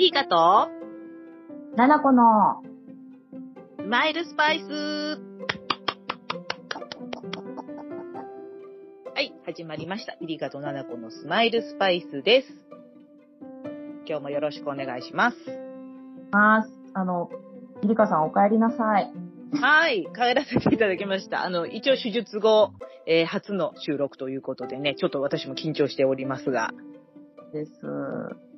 ピリカと、ななこの、スマイルスパイス。はい、始まりました。ピリカとナナコのスマイルスパイスです。今日もよろしくお願いします。ます。あの、ゆりかさんお帰りなさい。はい、帰らせていただきました。あの、一応手術後、えー初の収録ということでね、ちょっと私も緊張しておりますが。です。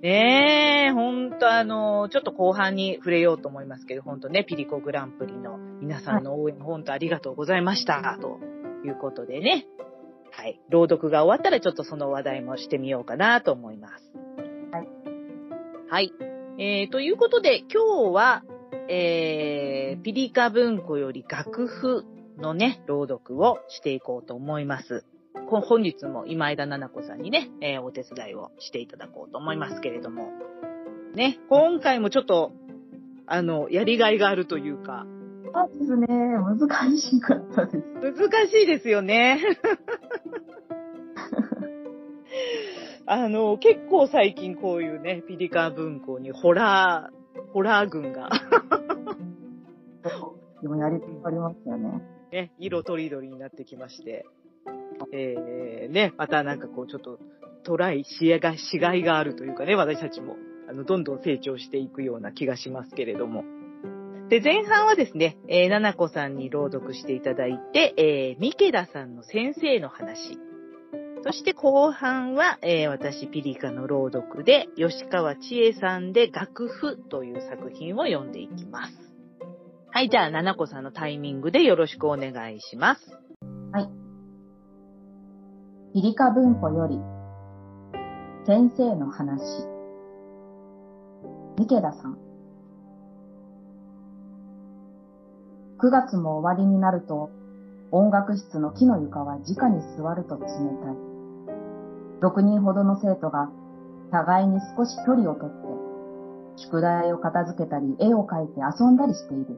ねえ、ほんとあの、ちょっと後半に触れようと思いますけど、ほんとね、ピリコグランプリの皆さんの応援、ほんとありがとうございました。ということでね。はい。朗読が終わったらちょっとその話題もしてみようかなと思います。はい。はい。えー、ということで、今日は、えー、ピリカ文庫より楽譜のね、朗読をしていこうと思います。こ本日も今枝奈々子さんにね、えーお手伝いをしていただこうと思いますけれども。ね、今回もちょっと、あの、やりがいがあるというか、そうですね。難しかったです。難しいですよね。あの、結構最近こういうね、ピリカ文庫にホラー、ホラー群が、でもやりありますよね。ね、色とりどりになってきまして、えー、ね、またなんかこうちょっとトライしが、しがいがあるというかね、私たちも、あの、どんどん成長していくような気がしますけれども。で、前半はですね、えー、ななこさんに朗読していただいて、えー、三毛田さんの先生の話。そして後半は、えー、私ピリカの朗読で、吉川千恵さんで楽譜という作品を読んでいきます。はい、じゃあ、ななこさんのタイミングでよろしくお願いします。はい。ピリカ文庫より、先生の話。池田さん。9月も終わりになると、音楽室の木の床は直に座ると冷たい。6人ほどの生徒が互いに少し距離をとって、宿題を片付けたり絵を描いて遊んだりしている。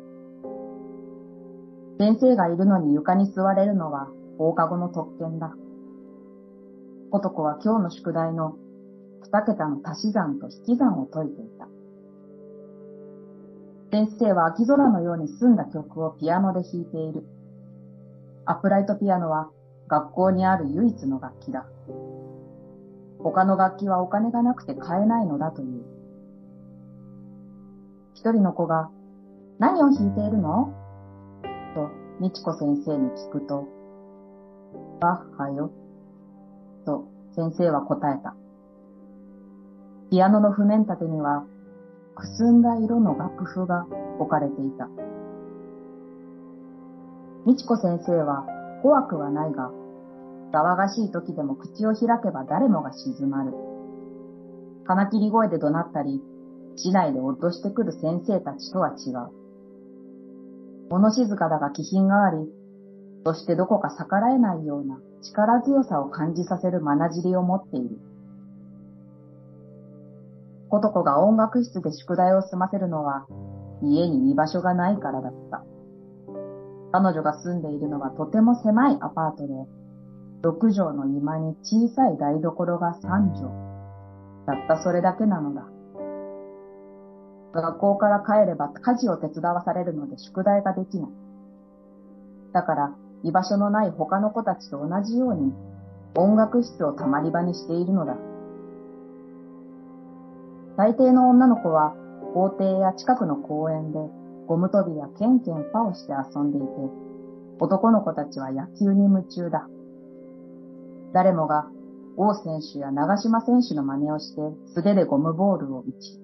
先生がいるのに床に座れるのは放課後の特権だ。男は今日の宿題の二桁の足し算と引き算を解いていた。先生は秋空のように澄んだ曲をピアノで弾いている。アップライトピアノは学校にある唯一の楽器だ。他の楽器はお金がなくて買えないのだという。一人の子が、何を弾いているの？と、みちこ先生に聞くと、バッハよ。と、先生は答えた。ピアノの譜面立てには、くすんだ色の楽譜が置かれていた。みちこ先生は怖くはないが、騒がしい時でも口を開けば誰もが静まる。金切り声で怒鳴ったり、市内で脅してくる先生たちとは違う。物静かだが気品があり、そしてどこか逆らえないような力強さを感じさせる眼尻を持っている。ことこが音楽室で宿題を済ませるのは家に居場所がないからだった。彼女が住んでいるのはとても狭いアパートで、6畳の居間に小さい台所が3畳。たったそれだけなのだ。学校から帰れば家事を手伝わされるので宿題ができない。だから居場所のない他の子たちと同じように音楽室をたまり場にしているのだ。大抵の女の子は校庭や近くの公園でゴム跳びやケンケンパをして遊んでいて、男の子たちは野球に夢中だ。誰もが王選手や長島選手の真似をして素手でゴムボールを打ち、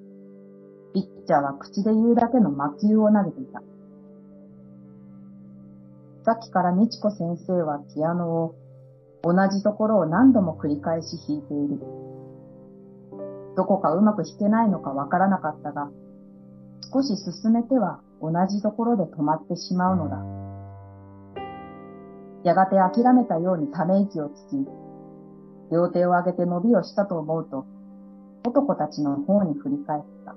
ピッチャーは口で言うだけの魔球を投げていた。さっきから美智子先生はピアノを同じところを何度も繰り返し弾いている。どこかうまく弾けないのかわからなかったが、少し進めては同じところで止まってしまうのだ。やがて諦めたようにため息をつき、両手を上げて伸びをしたと思うと、男たちの方に振り返った。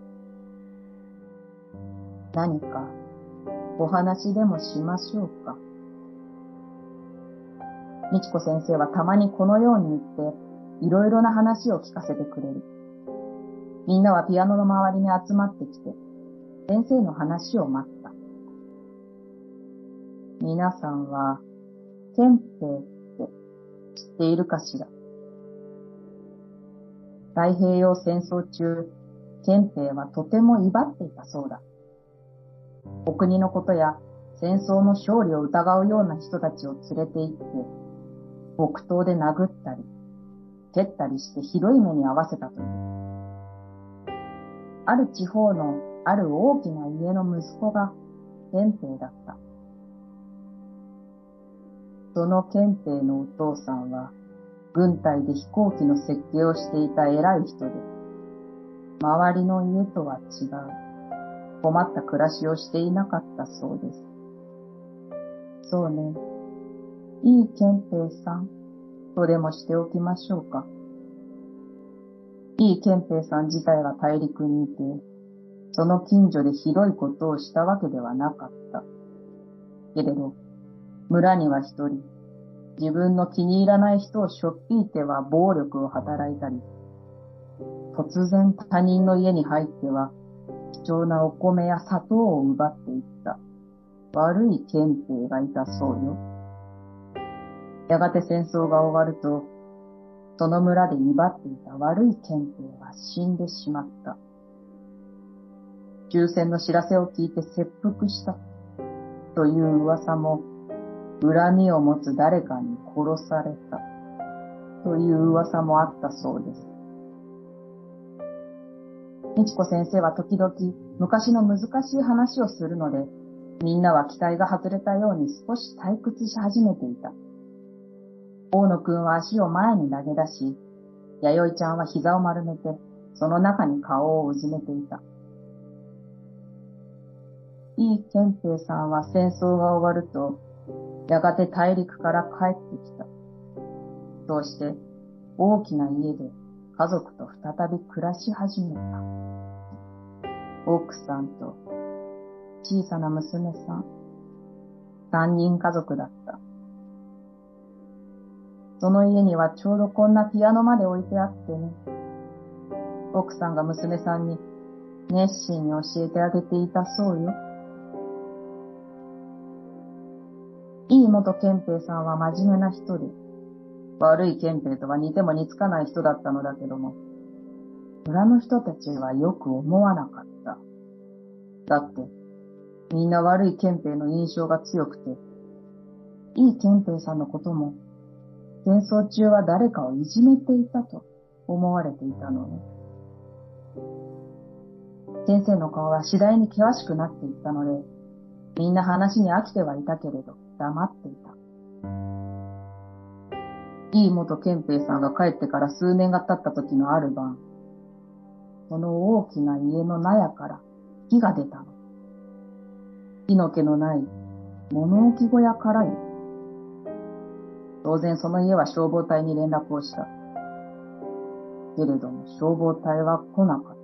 何かお話でもしましょうか。みちこ先生はたまにこのように言って、いろいろな話を聞かせてくれる。みんなはピアノの周りに集まってきて、先生の話を待った。皆さんは、憲兵って知っているかしら？太平洋戦争中、憲兵はとても威張っていたそうだ。お国のことや戦争の勝利を疑うような人たちを連れて行って、木刀で殴ったり、蹴ったりしてひどい目に遭わせたという。ある地方のある大きな家の息子が憲兵だった。その憲兵のお父さんは、軍隊で飛行機の設計をしていた偉い人で、周りの家とは違う、困った暮らしをしていなかったそうです。そうね。いい憲兵さん、とでもしておきましょうか。いい憲兵さん自体は大陸にいて、その近所でひどいことをしたわけではなかった。けれど、村には一人、自分の気に入らない人をしょっぴいては暴力を働いたり、突然他人の家に入っては貴重なお米や砂糖を奪っていった悪い憲兵がいたそうよ。やがて戦争が終わると、その村で威張っていた悪い憲兵は死んでしまった。終戦の知らせを聞いて切腹したという噂も、恨みを持つ誰かに殺されたという噂もあったそうです。みちこ先生は時々昔の難しい話をするので、みんなは期待が外れたように少し退屈し始めていた。大野くんは足を前に投げ出し、弥生ちゃんは膝を丸めて、その中に顔をうずめていた。いい憲兵さんは戦争が終わると、やがて大陸から帰ってきた。そうして、大きな家で家族と再び暮らし始めた。奥さんと小さな娘さん、三人家族だった。その家にはちょうどこんなピアノまで置いてあってね。奥さんが娘さんに熱心に教えてあげていたそうよ。いい元憲兵さんは真面目な人で、悪い憲兵とは似ても似つかない人だったのだけども、村の人たちはよく思わなかった。だって、みんな悪い憲兵の印象が強くて、いい憲兵さんのことも戦争中は誰かをいじめていたと思われていたのね。先生の顔は次第に険しくなっていったので、みんな話に飽きてはいたけれど、黙っていた。いい元憲兵さんが帰ってから数年が経った時のある晩、その大きな家の納屋から火が出たの。火の気のない物置小屋からよ。当然その家は消防隊に連絡をした。けれども消防隊は来なかっ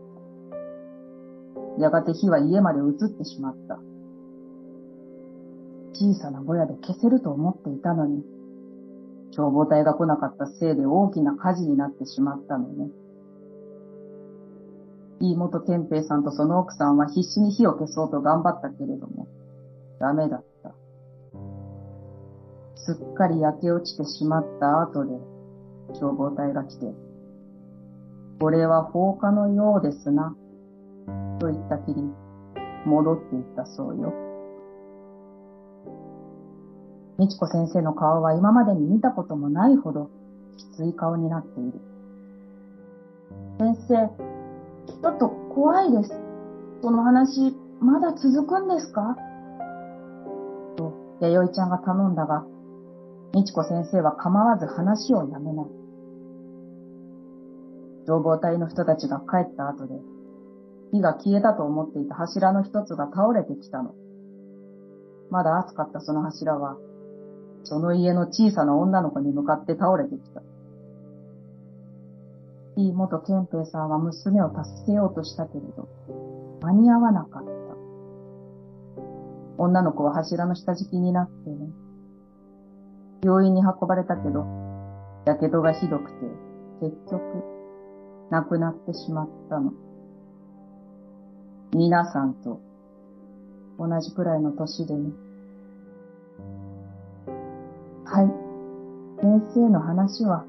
た。やがて火は家まで移ってしまった。小さなぼやで消せると思っていたのに、消防隊が来なかったせいで大きな火事になってしまったのね。いい元憲兵さんとその奥さんは必死に火を消そうと頑張ったけれども、ダメだった。すっかり焼け落ちてしまった後で、消防隊が来て、これは放火のようですな、と言ったきり、戻っていったそうよ。みちこ先生の顔は今までに見たこともないほどきつい顔になっている。先生、ちょっと怖いです。その話、まだ続くんですか？と、弥生ちゃんが頼んだが、みちこ先生は構わず話をやめない。消防隊の人たちが帰った後で、火が消えたと思っていた柱の一つが倒れてきたの。まだ熱かったその柱は、その家の小さな女の子に向かって倒れてきた。いい元憲兵さんは娘を助けようとしたけれど、間に合わなかった。女の子は柱の下敷きになってね、病院に運ばれたけど、やけどがひどくて、結局、亡くなってしまったの。皆さんと同じくらいの年でね。はい。先生の話は、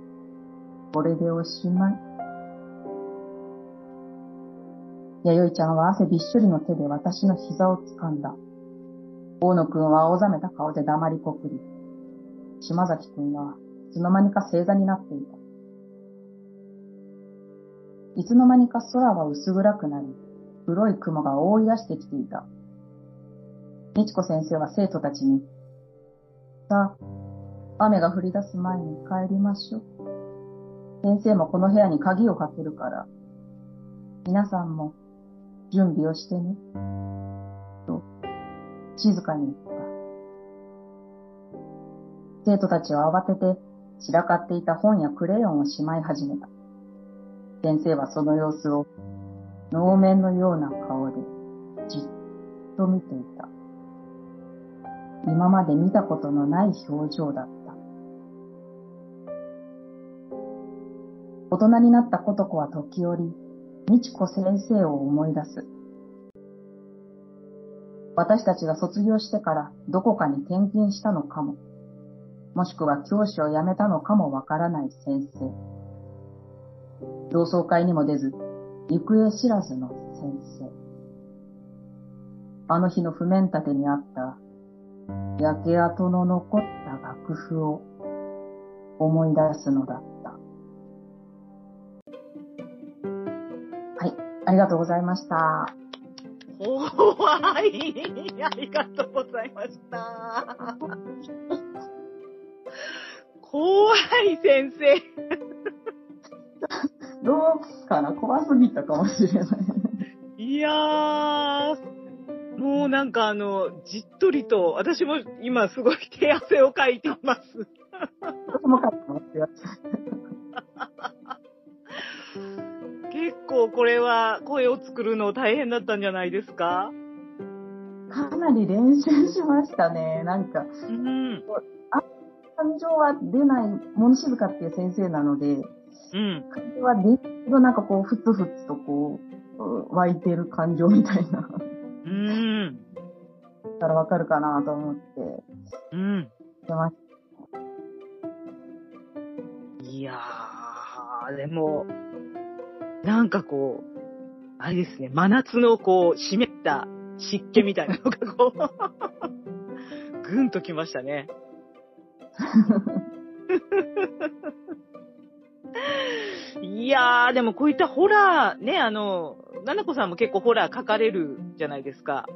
これでおしまい。弥生ちゃんは汗びっしょりの手で私の膝を掴んだ。大野くんは青ざめた顔で黙りこくり。島崎くんはいつの間にか正座になっていた。いつの間にか空は薄暗くなり、黒い雲が覆い出してきていた。みちこ先生は生徒たちに、さあ、雨が降り出す前に帰りましょう。先生もこの部屋に鍵をかけるから、皆さんも準備をしてね。と、静かに。生徒たちは慌てて散らかっていた本やクレヨンをしまい始めた。先生はその様子を能面のような顔でじっと見ていた。今まで見たことのない表情だった。大人になったことこは時折、みちこ先生を思い出す。私たちが卒業してからどこかに転勤したのかも、もしくは教師を辞めたのかもわからない先生。同窓会にも出ず、行方知らずの先生。あの日の譜面立てにあった焼け跡の残った楽譜を思い出すのだった。はい、ありがとうございました。怖い。ありがとうございました。怖い先生。どうかな？怖すぎたかもしれない。いやー、もうなんかあの、じっとりと、私も今すごい手汗をかいています。私もかってますよ。結構これは声を作るの大変だったんじゃないですか？かなり練習しましたね。なんか、うん、あ感情は出ない、物静かっていう先生なので、うん、感情は出るけど、なんかこう、ふつふつとこう、湧いてる感情みたいな。うん。たらわかるかなと思って。うん。まいやー、でも、なんかこう、あれですね、真夏のこう、湿った湿気みたいなのがこう、ぐんときましたね。いやー、でもこういったホラー、ね、あの、ななこさんも結構ホラー書かれるじゃないですか。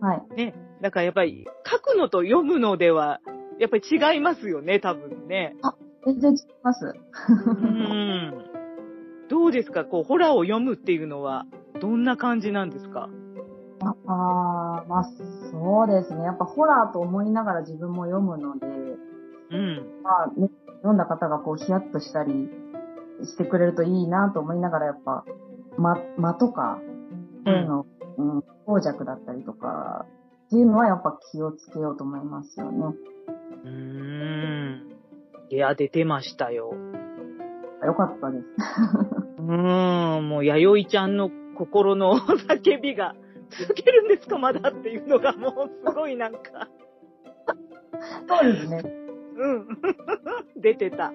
はい。ね。だからやっぱり書くのと読むのでは、やっぱり違いますよね、多分ね。あ、全然違います。うん。どうですか？こう、ホラーを読むっていうのは、どんな感じなんですか？ああ、まあ、そうですね。やっぱホラーと思いながら自分も読むので、うん。まあ、ね、読んだ方がこうヒヤッとしたりしてくれるといいなと思いながらやっぱ、間、間とか、そういうの、うん、強弱だったりとか、っていうのはやっぱ気をつけようと思いますよね。うーん。いや、出てましたよ。よかったです。うーん、もう、弥生ちゃんの心の 叫びが続けるんですか、まだっていうのがもうすごいなんかそうですね。うん。出てた。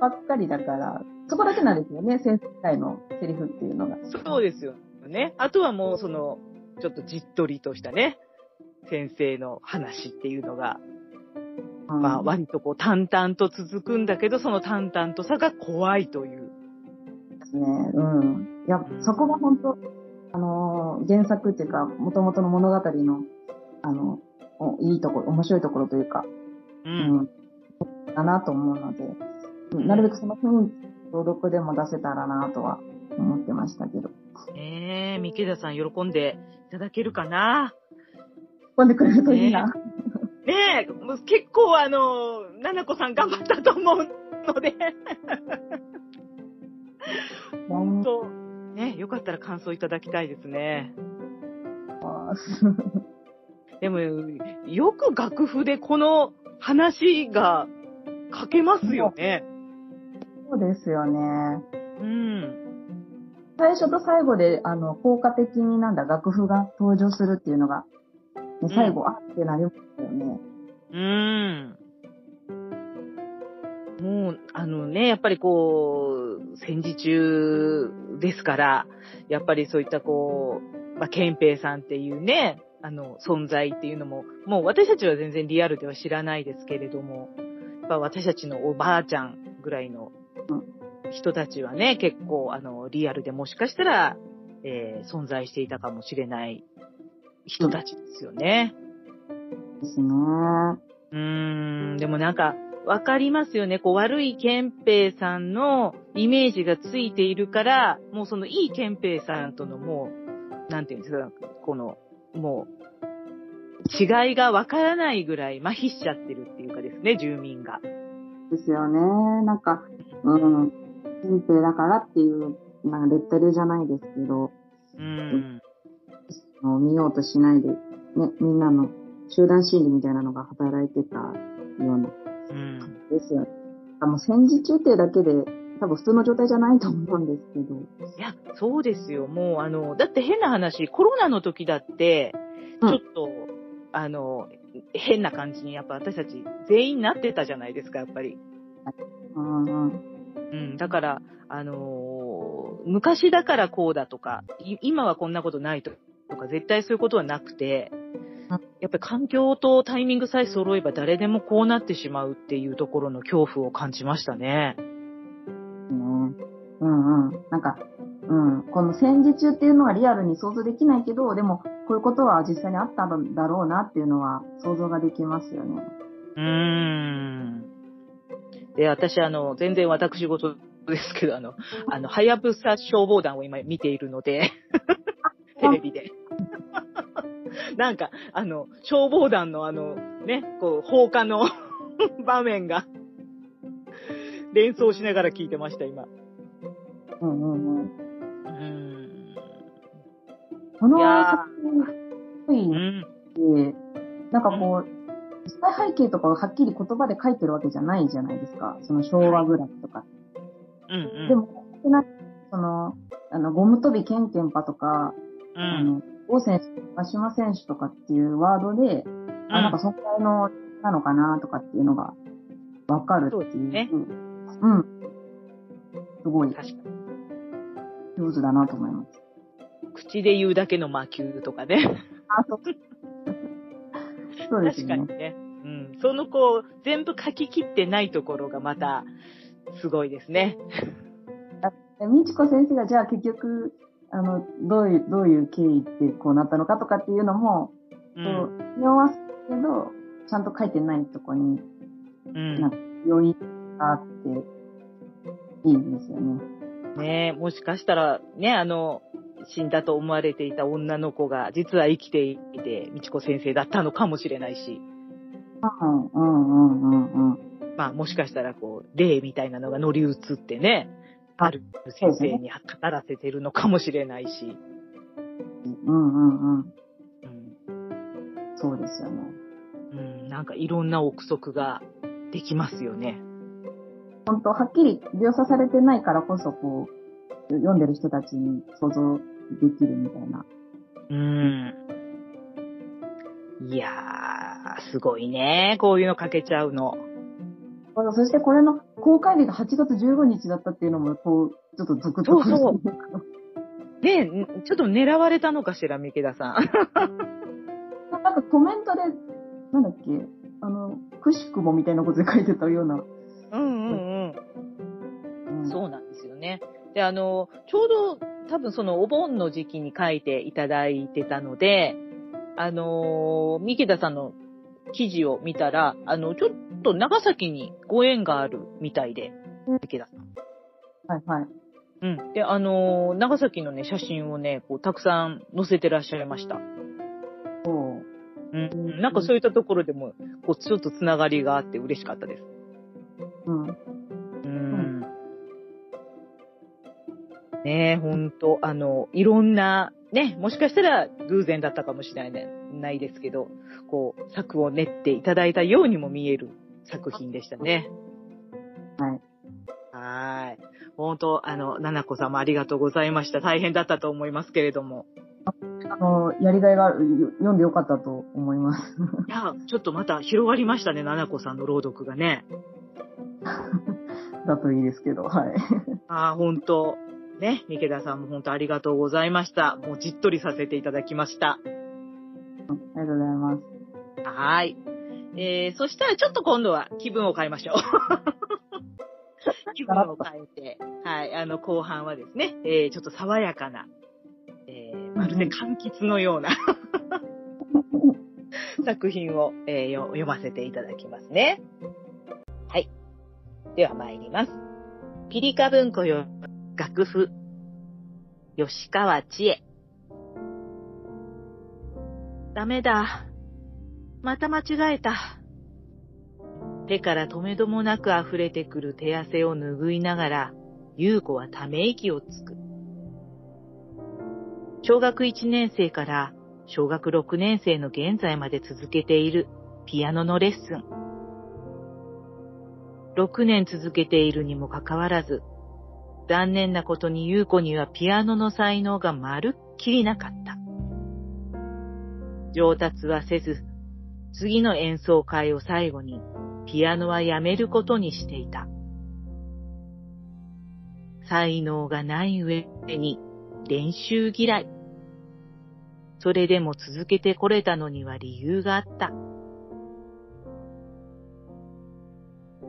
ばっかりだから、そこだけなんですよね、先生のセリフっていうのが。そうですよね。あとはもうその、ちょっとじっとりとしたね、先生の話っていうのが、うん、まあ割とこう淡々と続くんだけど、その淡々とさが怖いという。ですね。うん。いや、そこが本当あのー、原作っていうか、元々の物語の、あの、いいところ、面白いところというか、うん。うん、だなと思うので、なるべくその雰囲気、朗読でも出せたらなとは思ってましたけど。ええー、三毛田さん喜んでいただけるかな？喜んでくれるといいな。ねえ、結構あの、ななこさん頑張ったと思うので。本当、ね、よかったら感想いただきたいですね。でも、よく楽譜でこの話が書けますよね。そうですよね。うん。最初と最後で、あの、効果的になんだ、楽譜が登場するっていうのが、ね最後、あってなりましたよね。うーん。もう、あのね、やっぱりこう、戦時中ですから、やっぱりそういったこう、まあ、憲兵さんっていうね、あの、存在っていうのも、もう私たちは全然リアルでは知らないですけれども、やっぱ私たちのおばあちゃんぐらいの人たちはね、結構、あの、リアルでもしかしたら、えー存在していたかもしれない人たちですよね。ですね。うーん、でもなんか、わかりますよね。こう、悪い憲兵さんのイメージがついているから、もうそのいい憲兵さんとのもう、なんていうんですか、この、もう、違いがわからないぐらい麻痺しちゃってるっていうかですね、住民が。ですよね。なんか、うん、新兵だからっていう、なんかレッテルじゃないですけど、うん。見ようとしないで、ね、みんなの集団心理みたいなのが働いてたような、うん。ですよね。あもう戦時中っていうだけで、多分普通の状態じゃないと思うんですけど、いや、そうですよ。もう、あの、だって変な話、コロナの時だって、ちうんょっと、あの、変な感じに、やっぱ私たち全員なってたじゃないですか、やっぱり。うんうん、うん、だから、あのー昔だからこうだとか、い今はこんなことないとか、絶対そういうことはなくてうん、やっぱり環境とタイミングさえ揃えば誰でもこうなってしまうっていうところの恐怖を感じましたね。ね。うんうん。なんか、うん。この戦時中っていうのはリアルに想像できないけど、でも、こういうことは実際にあったんだろうなっていうのは想像ができますよね。うーん。で、私、あの、全然私事ですけど、あの、あの、はやぶさ消防団を今見ているので、テレビで。なんか、あの、消防団のあの、ね、こう、放火の 場面が、連想しながら聞いてました、今。うんうんうん。うーん。このいや作品、すごいうん。で、なんかこう、実際背景とかがはっきり言葉で書いてるわけじゃないじゃないですか。その昭和ぐらいとか。うんうん。でも、なその、あの、ゴム跳びケンケンパとか、うん。あの、王選手、鹿島選手とかっていうワードで、あ、なんかそんぐらいの、なのかなとかっていうのが、わかるっていう。そうねうん。すごい確かに。上手だなと思います。口で言うだけの魔球とかね。あ、そう。そうですよね。確かにね。うん。そのこう、全部書き切ってないところがまた、すごいですね。でみちこ先生がじゃあ結局、あの、どういう、どういう経緯ってこうなったのかとかっていうのも、う。こうん匂わすけど、ちゃんと書いてないとこに、うんなんか要因があって、いいですよね。ねえ、もしかしたら、ね、あの、死んだと思われていた女の子が、実は生きていて、みちこ先生だったのかもしれないし、うん、うん、うん、うん、うん。まあ、もしかしたら、こう、霊みたいなのが乗り移ってね、あある先生に語らせてるのかもしれないし、うん、うん、うん。うん、そうですよね。うん、なんかいろんな憶測ができますよね。本当はっきり描写されてないからこそ、こう、読んでる人たちに想像できるみたいな。うん。いやー、すごいね。こういうの書けちゃうの。そしてこれの公開日が8月15日だったっていうのも、こう、ちょっとゾクゾクそうそうねんちょっと狙われたのかしら、三毛田さん。なんかコメントで、なんだっけ、あの、くしくもみたいなことで書いてたような。うんうんうん。うんそうなんですよね。で、あの、ちょうど多分そのお盆の時期に書いていただいてたので、あの、三毛田さんの記事を見たら、あの、ちょっと長崎にご縁があるみたいで、うん三毛田さん。はいはい。うん。で、あのー長崎のね、写真をね、こう、たくさん載せてらっしゃいました。そう。うん。なんかそういったところでも、こう、ちょっとつながりがあって嬉しかったです。うん。うん。ねえ、ほんと、あの、いろんな、ね、もしかしたら偶然だったかもしれないないですけど、こう、作を練っていただいたようにも見える作品でしたね。はい。はーい。本当、あの、ななこさんもありがとうございました。大変だったと思いますけれども。あの、やりがいがある、よ読んでよかったと思います。いや、ちょっとまた広がりましたね、ななこさんの朗読がね。だといいですけど、はい。ああ、本当ね、三毛田さんも本当ありがとうございました。もうじっとりさせていただきました。ありがとうございます。はーい。えー、そしたらちょっと今度は気分を変えましょう。気分を変えて、はい、あの、後半はですね、えー、ちょっと爽やかな、えー、まるで柑橘のような 作品を、えーよ読ませていただきますね。はい。では参ります。ピリカ文庫よ、楽譜、吉川千恵。ダメだ。また間違えた。手から止めどもなく溢れてくる手汗を拭いながら、優子はため息をつく。小学1年生から小学6年生の現在まで続けているピアノのレッスン。6年続けているにもかかわらず、残念なことに優子にはピアノの才能がまるっきりなかった。上達はせず、次の演奏会を最後にピアノはやめることにしていた。才能がない上に練習嫌い。それでも続けてこれたのには理由があった。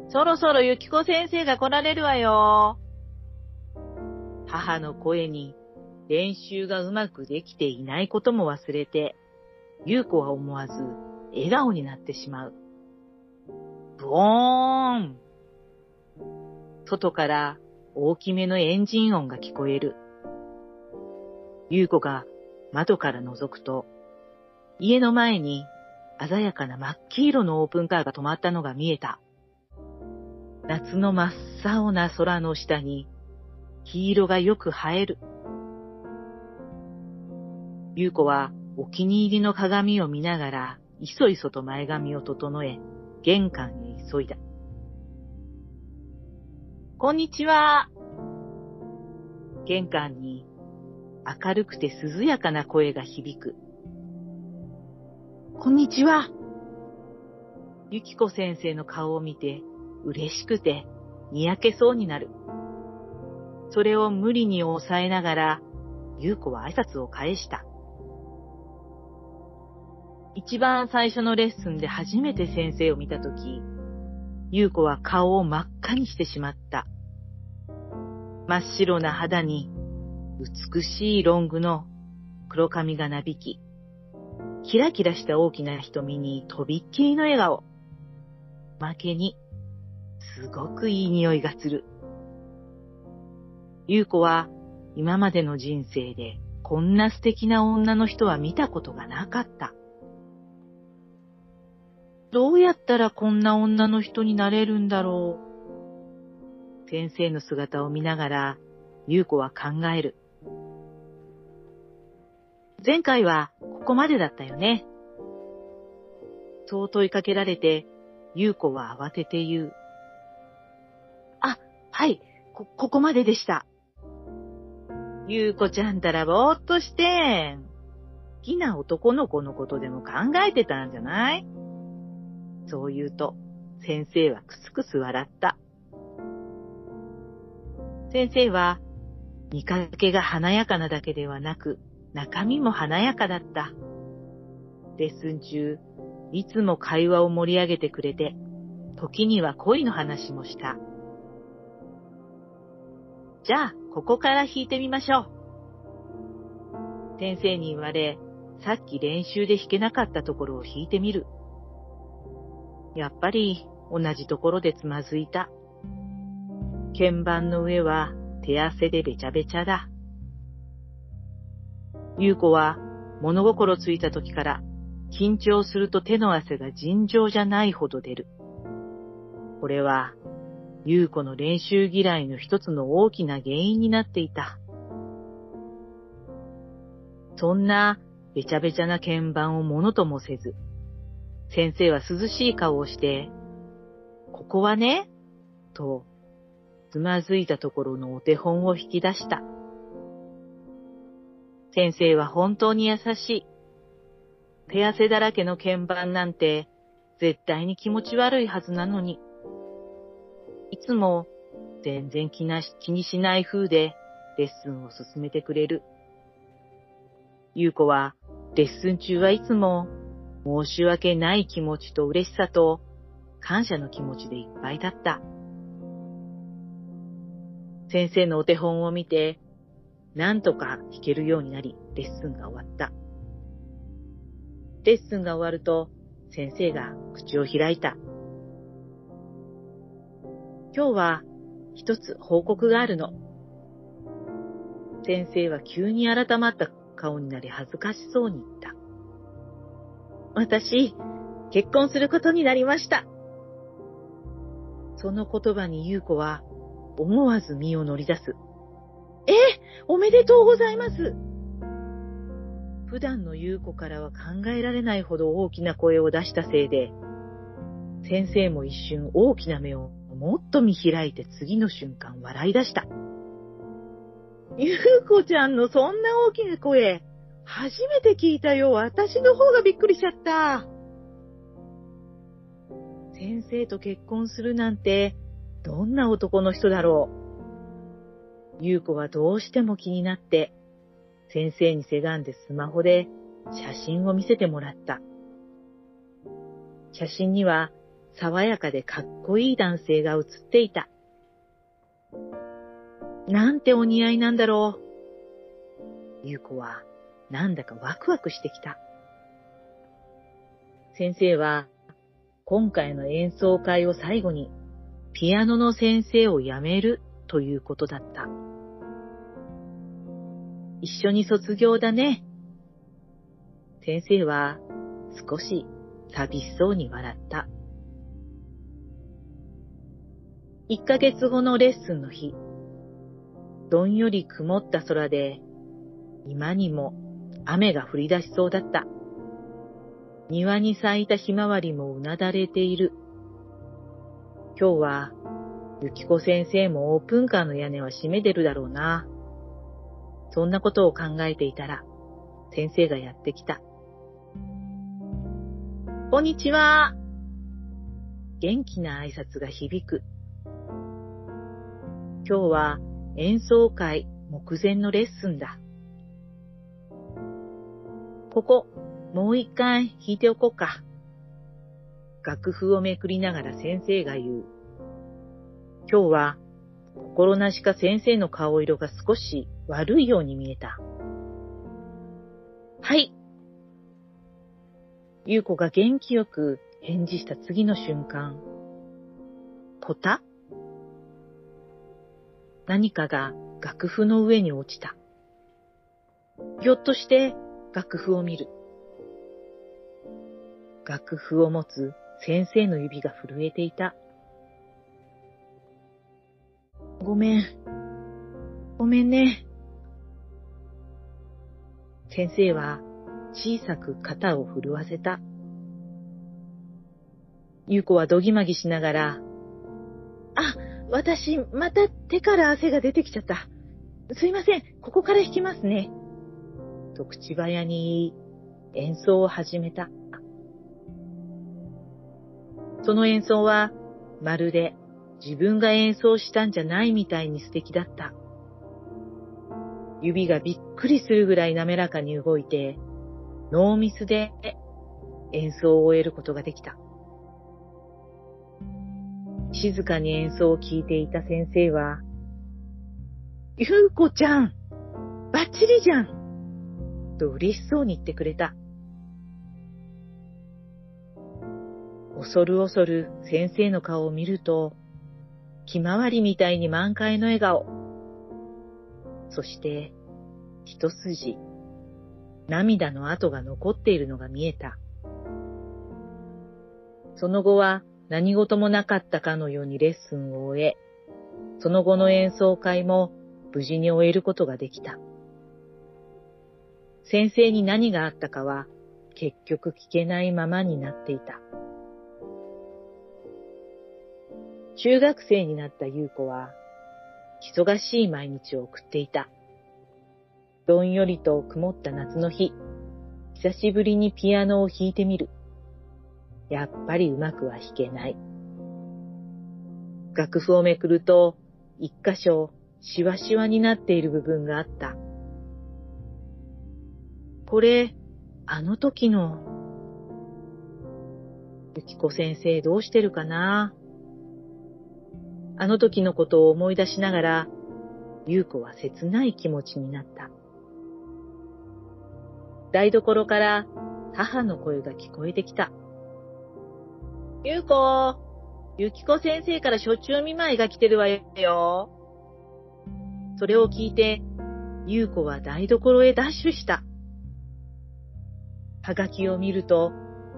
そろそろゆきこ先生が来られるわよ。母の声に練習がうまくできていないことも忘れて、ゆう子は思わず笑顔になってしまう。ブオーン外から大きめのエンジン音が聞こえる。ゆう子が窓から覗くと、家の前に鮮やかな真っ黄色のオープンカーが止まったのが見えた。夏の真っ青な空の下に黄色がよく映える。ゆう子はお気に入りの鏡を見ながら、いそいそと前髪を整え、玄関へ急いだ。こんにちは。玄関に明るくて涼やかな声が響く。こんにちは。ゆきこ先生の顔を見て嬉しくてにやけそうになる。それを無理に抑えながら、ゆうこは挨拶を返した。一番最初のレッスンで初めて先生を見たとき、ゆうこは顔を真っ赤にしてしまった。真っ白な肌に美しいロングの黒髪がなびき、キラキラした大きな瞳にとびっきりの笑顔。負けに、すごくいい匂いがする。ゆうこは今までの人生でこんな素敵な女の人は見たことがなかった。どうやったらこんな女の人になれるんだろう？先生の姿を見ながら、ゆうこは考える。前回はここまでだったよね。そう問いかけられて、ゆうこは慌てて言う。あ、はい、こ、ここまででした。ゆうこちゃんたらぼーっとして、好きな男の子のことでも考えてたんじゃない？そう言うと、先生はくすくす笑った。先生は、見かけが華やかなだけではなく、中身も華やかだった。レッスン中、いつも会話を盛り上げてくれて、時には恋の話もした。じゃあ、ここから弾いてみましょう。先生に言われ、さっき練習で弾けなかったところを弾いてみる。やっぱり同じところでつまずいた。鍵盤の上は手汗でべちゃべちゃだ。ゆう子は物心ついた時から緊張すると手の汗が尋常じゃないほど出る。これはゆう子の練習嫌いの一つの大きな原因になっていた。そんなべちゃべちゃな鍵盤をものともせず、先生は涼しい顔をして、ここはね、と、つまずいたところのお手本を引き出した。先生は本当に優しい。手汗だらけの鍵盤なんて絶対に気持ち悪いはずなのに。いつも全然気なし気にしない風でレッスンを進めてくれる。ゆう子はレッスン中はいつも申し訳ない気持ちと嬉しさと感謝の気持ちでいっぱいだった。先生のお手本を見て、なんとか弾けるようになり、レッスンが終わった。レッスンが終わると、先生が口を開いた。今日は一つ報告があるの。先生は急に改まった顔になり恥ずかしそうに言った。私、結婚することになりました。その言葉に優子は思わず身を乗り出す。えおめでとうございます普段の優子からは考えられないほど大きな声を出したせいで、先生も一瞬大きな目をもっと見開いて次の瞬間笑い出した。ゆうこちゃんのそんな大きな声、初めて聞いたよ。私の方がびっくりしちゃった。先生と結婚するなんて、どんな男の人だろう。ゆうこはどうしても気になって、先生にせがんでスマホで写真を見せてもらった。写真には爽やかでかっこいい男性が写っていた。なんてお似合いなんだろう。ゆうこはなんだかワクワクしてきた。先生は今回の演奏会を最後にピアノの先生を辞めるということだった。一緒に卒業だね。先生は少し寂しそうに笑った。一ヶ月後のレッスンの日。どんより曇った空で、今にも雨が降り出しそうだった。庭に咲いたひまわりもうなだれている。今日は、ゆきこ先生もオープンカーの屋根は閉めてるだろうな。そんなことを考えていたら、先生がやってきた。こんにちは。元気な挨拶が響く。今日は演奏会目前のレッスンだ。ここ、もう一回弾いておこうか。楽譜をめくりながら先生が言う。今日は、心なしか先生の顔色が少し悪いように見えた。はい。ゆうこが元気よく返事した次の瞬間、ポタ？何かが楽譜の上に落ちた。ひょっとして楽譜を見る。楽譜を持つ先生の指が震えていた。ごめん。ごめんね。先生は小さく肩を震わせた。ゆうこはどぎまぎしながら、あ、私、また手から汗が出てきちゃった。すいません、ここから弾きますね。と口早に演奏を始めた。その演奏は、まるで自分が演奏したんじゃないみたいに素敵だった。指がびっくりするぐらい滑らかに動いて、ノーミスで演奏を終えることができた。静かに演奏を聴いていた先生は、ゆうこちゃん、バッチリじゃんと嬉しそうに言ってくれた。恐る恐る先生の顔を見ると、ひまわりみたいに満開の笑顔。そして、一筋、涙の跡が残っているのが見えた。その後は何事もなかったかのようにレッスンを終え、その後の演奏会も無事に終えることができた。先生に何があったかは結局聞けないままになっていた。中学生になった優子は忙しい毎日を送っていた。どんよりと曇った夏の日、久しぶりにピアノを弾いてみる。やっぱりうまくは弾けない。楽譜をめくると、一箇所、しわしわになっている部分があった。これ、あの時の。ゆきこ先生どうしてるかな？あの時のことを思い出しながら、ゆうこは切ない気持ちになった。台所から母の声が聞こえてきた。ゆうこ、ゆきこ先生から初中見舞いが来てるわよ。それを聞いて、ゆうこは台所へダッシュした。はがきを見ると、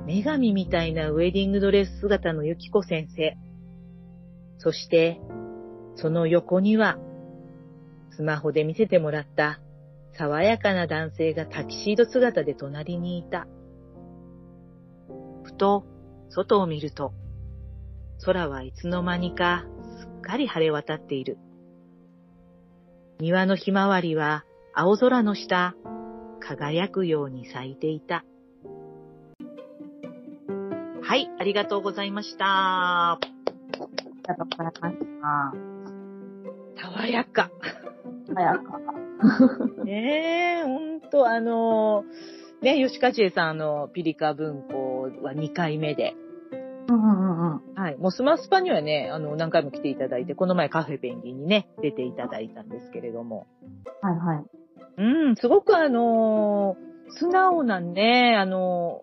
女神みたいなウェディングドレス姿のゆきこ先生。そして、その横には、スマホで見せてもらった爽やかな男性がタキシード姿で隣にいた。ふと、外を見ると、空はいつの間にかすっかり晴れ渡っている。庭のひまわりは青空の下、輝くように咲いていた。はい、ありがとうございました。ありがとうございました。爽やか。爽やか。ねえ、ほんと、あの、ね、吉川千恵さんのピリカ文庫は2回目で。うんうんうん。はい。もうスマスパにはね、あの、何回も来ていただいて、この前カフェペンギンにね、出ていただいたんですけれども。はいはい。うん、すごくあの素直なね、あの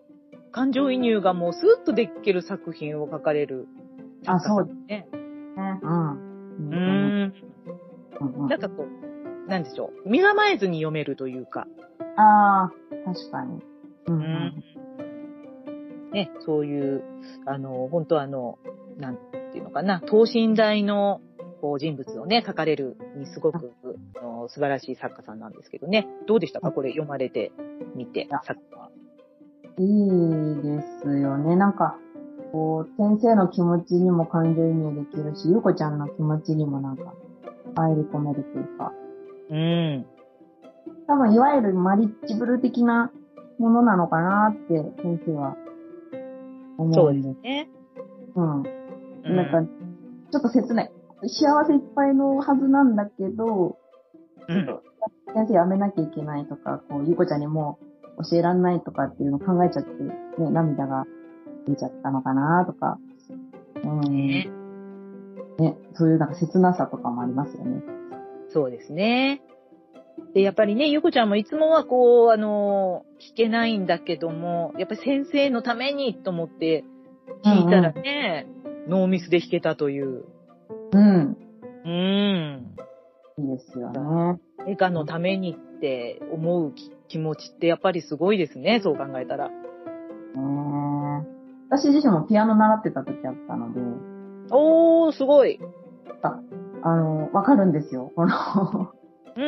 感情移入がもうスーッとできる作品を書かれる、あ、そうですね。ね。うん。うん。なんかこう、なんでしょう、身構えずに読めるというか。ああ、確かに。うん、うん。ね、そういう、あの、本当あの、なんていうのかな、等身大のこう人物をね、書かれるにすごくあの素晴らしい作家さんなんですけどね。どうでしたか？これ読まれてみて、作家は。いいですよね。なんか、こう、先生の気持ちにも感情移入できるし、ゆうこちゃんの気持ちにもなんか、入り込めるというか、うん。多分、いわゆるマリッジブル的なものなのかなって先生は思うんです。そうですね。うん。なんか、ちょっと切ない。幸せいっぱいのはずなんだけど、うん、先生やめなきゃいけないとか、こう、ゆうこちゃんにも教えらんないとかっていうのを考えちゃって、ね、涙が出ちゃったのかなとか、うん。ね、ね、そういうなんか切なさとかもありますよね。そうですね。で、やっぱりね、ゆこちゃんもいつもはこう、あの、弾けないんだけども、やっぱり先生のためにと思って弾いたらね、うんうん、ノーミスで弾けたという。うん。うん。いいですよね。絵画のためにって思う気持ちってやっぱりすごいですね、そう考えたら。うん。私自身もピアノ習ってた時あったので。おー、すごい。あ、あの、わかるんですよ。このうん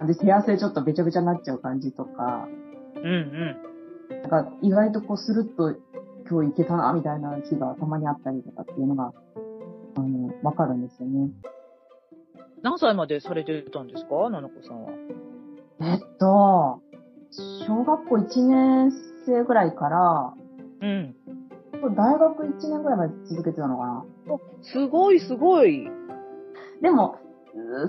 うん。で、手汗ちょっとべちゃべちゃになっちゃう感じとか。うんうん。なんか、意外とこう、スルッと今日いけたな、みたいな日がたまにあったりとかっていうのが、あの、わかるんですよね。何歳までされてたんですかななこさんは？えっと、小学校1年生ぐらいから、うん。大学1年ぐらいまで続けてたのかな。すごいすごい。でも、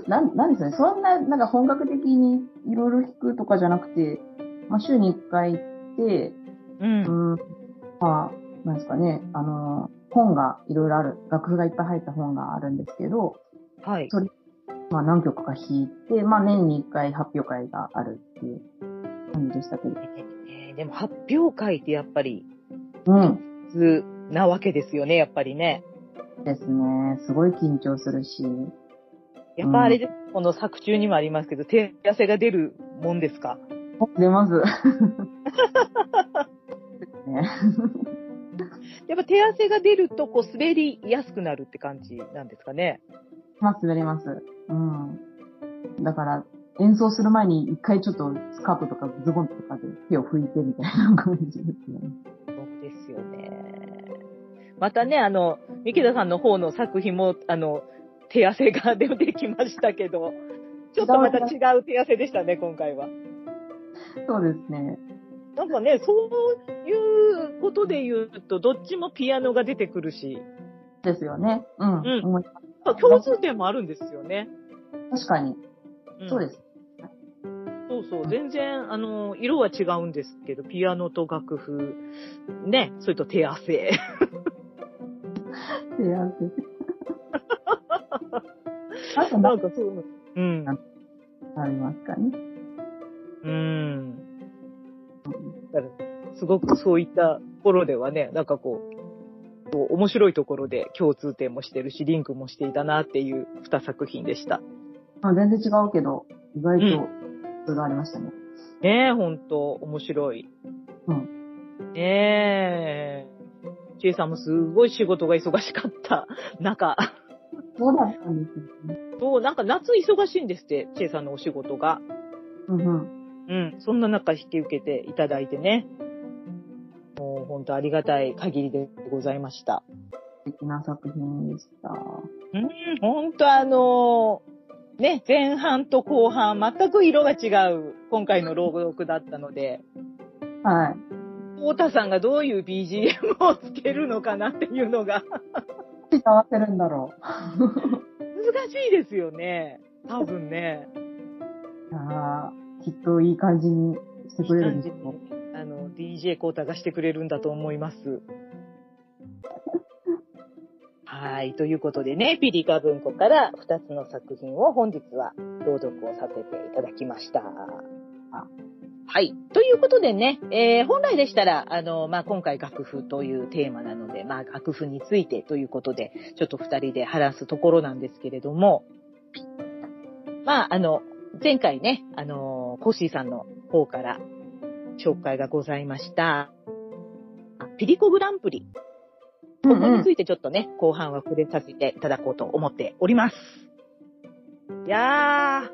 なん、なんですね。そんな、なんか本格的にいろいろ弾くとかじゃなくて、まあ、週に1回行って、うん。うん、まあ、なんですかね、あの、本がいろいろある、楽譜がいっぱい入った本があるんですけど、はい。それ、まあ何曲か弾いて、まあ年に1回発表会があるっていう感じでしたけど。えー、でも発表会ってやっぱり、うん。普通なわけですよね、やっぱりね。ですね。すごい緊張するし。やっぱあれで、うん、この作中にもありますけど、手汗が出るもんですか？出ます。ね、やっぱ手汗が出ると、こう、滑りやすくなるって感じなんですかね？まあ、滑ります。うん。だから、演奏する前に一回ちょっとスカートとかズボンとかで手を拭いてみたいな感じですね。そうですよね。またね、あの、三木田さんの方の作品も、あの、手汗が出てきましたけど、ちょっとまた違う手汗でしたね、今回は。そうですね。なんかね、そういうことで言うと、どっちもピアノが出てくるし、ですよね。うん。うん思い共通点もあるんですよね。確かに。んそうです。そうそう、全然、あの、色は違うんですけど、ピアノと楽譜、ね、それと手汗。手汗。あと何なんかそう、うん。ありますかね。うん。だからすごくそういったところではね、なんかこう、こう面白いところで共通点もしてるし、リンクもしていたなっていう二作品でした。まあ、全然違うけど、意外と、それがありましたね。ねえ、ほんと、面白い。うん。ねえ。ちえさんもすごい仕事が忙しかった中、そうだったんですよね。そう、なんか夏忙しいんですって、ちえさんのお仕事が。うんうん。うん、そんな中引き受けていただいてね。本当ありがたい限りでございました。素敵な作品でした。うん、本当あのね、前半と後半全く色が違う今回の朗読だったので、はい。太田さんがどういう BGM をつけるのかなっていうのが合わせるんだろ難しいですよね。多分ね。う。ああ、きっといい感じにしてくれるんですよ。DJ コータがしてくれるんだと思います。はい。ということでね、ピリカ文庫から2つの作品を本日は朗読をさせていただきました。はい。ということでね、えー本来でしたら、あの、まあ、今回楽譜というテーマなので、まあ、楽譜についてということで、ちょっと2人で話すところなんですけれども、まあ、あの、前回ね、あの、コッシーさんの方から紹介がございました、あピリコグランプリ。ここについてちょっとね、後半は触れさせていただこうと思っております。いや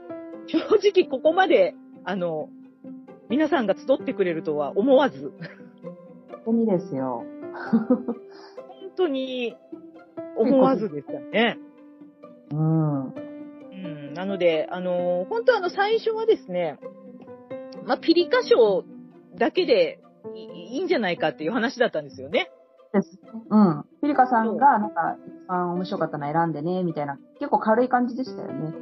ー、正直ここまで、あの、皆さんが集ってくれるとは思わず、本当にですよ。本当に思わずでしたね。うん。うん、なので、あの、本当あの、最初はですね、まあ、ピリカ賞だけでいいいんじゃないかっていう話だったんですよね。です。うん。ピリカさんが、なんか、一番面白かったの選んでね、みたいな、結構軽い感じでしたよね。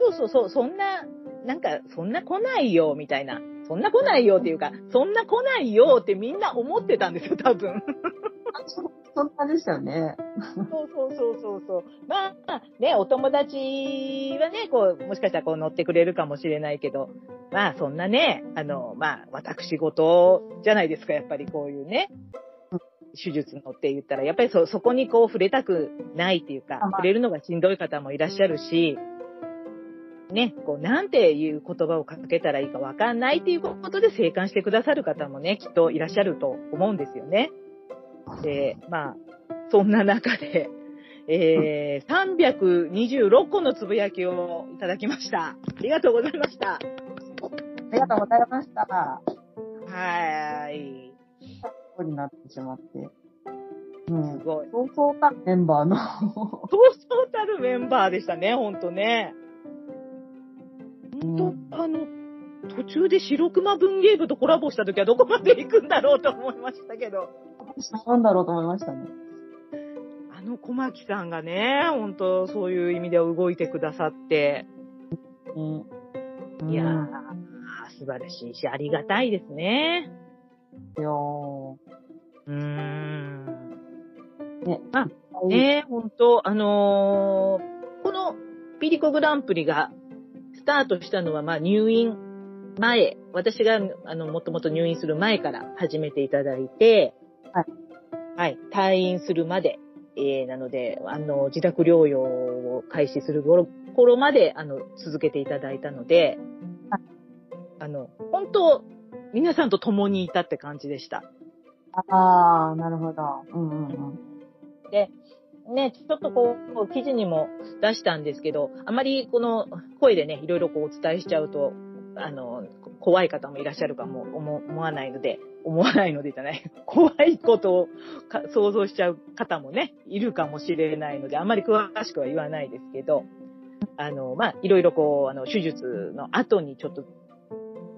そうそうそう、そんな、なんか、そんな来ないよ、みたいな。そんな来ないよっていうか、そんな来ないよってみんな思ってたんですよ、多分。そんなでしたよね。そうそうそうそうそう。まあ、まあね、お友達はね、こう、もしかしたらこう乗ってくれるかもしれないけど、まあそんなね、あの、まあ私事じゃないですか、やっぱりこういうねうん。手術のって言ったら、やっぱりそ、そこにこう触れたくないっていうか触れるのがしんどい方もいらっしゃるし、ね、こう、なんていう言葉をかけたらいいかわかんないっていうことで生還してくださる方もね、きっといらっしゃると思うんですよね。で、まあ、そんな中で、えー、326個のつぶやきをいただきました。ありがとうございました。ありがとうございました。はーい。こうになってしまって。うすん。ごい。そうそうたメンバーの。そうそうたるメンバーでしたね、ほんとね。ほんと、うんあの、途中で白熊文芸部とコラボした時はどこまで行くんだろうと思いましたけど。なんだろうと思いましたね。あの小牧さんがね、ほんとそういう意味では動いてくださって、うん。いやーうん、素晴らしいし、ありがたいですね。ようーん。ー。ね。あい。ねえ、ほんと、あのーこのピリコグランプリがスタートしたのは、まあ入院前、私が、あの、もともと入院する前から始めていただいて、はい。はい、退院するまで、えー、なので、あの、自宅療養を開始する頃頃まで、あの、続けていただいたので、はいあの、本当皆さんと共にいたって感じでした。ああ、なるほど。うんうんうん。で、ね、ちょっとこう、記事にも出したんですけど、あまりこの声でね、いろいろこうお伝えしちゃうと、あの、怖い方もいらっしゃるかも思思わないので、思わないのでじゃない、怖いことをか想像しちゃう方もね、いるかもしれないので、あんまり詳しくは言わないですけど、あの、まあ、いろいろこう、あの、手術の後にちょっと、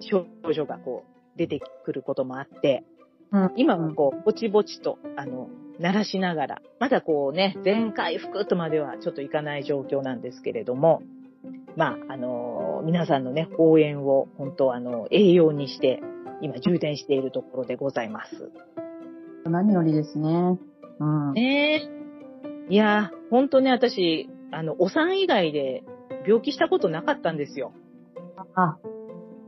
症状がこう、出てくることもあって、うん。今はこう、ぼちぼちと、あの、鳴らしながら、まだこうね、全回復とまではちょっといかない状況なんですけれども、まあ、あの皆さんのね、応援を本当あの、栄養にして、今充電しているところでございます。何よりですね。うん。ねえ。いやー、本当ね、私、あの、お産以外で病気したことなかったんですよ。あ、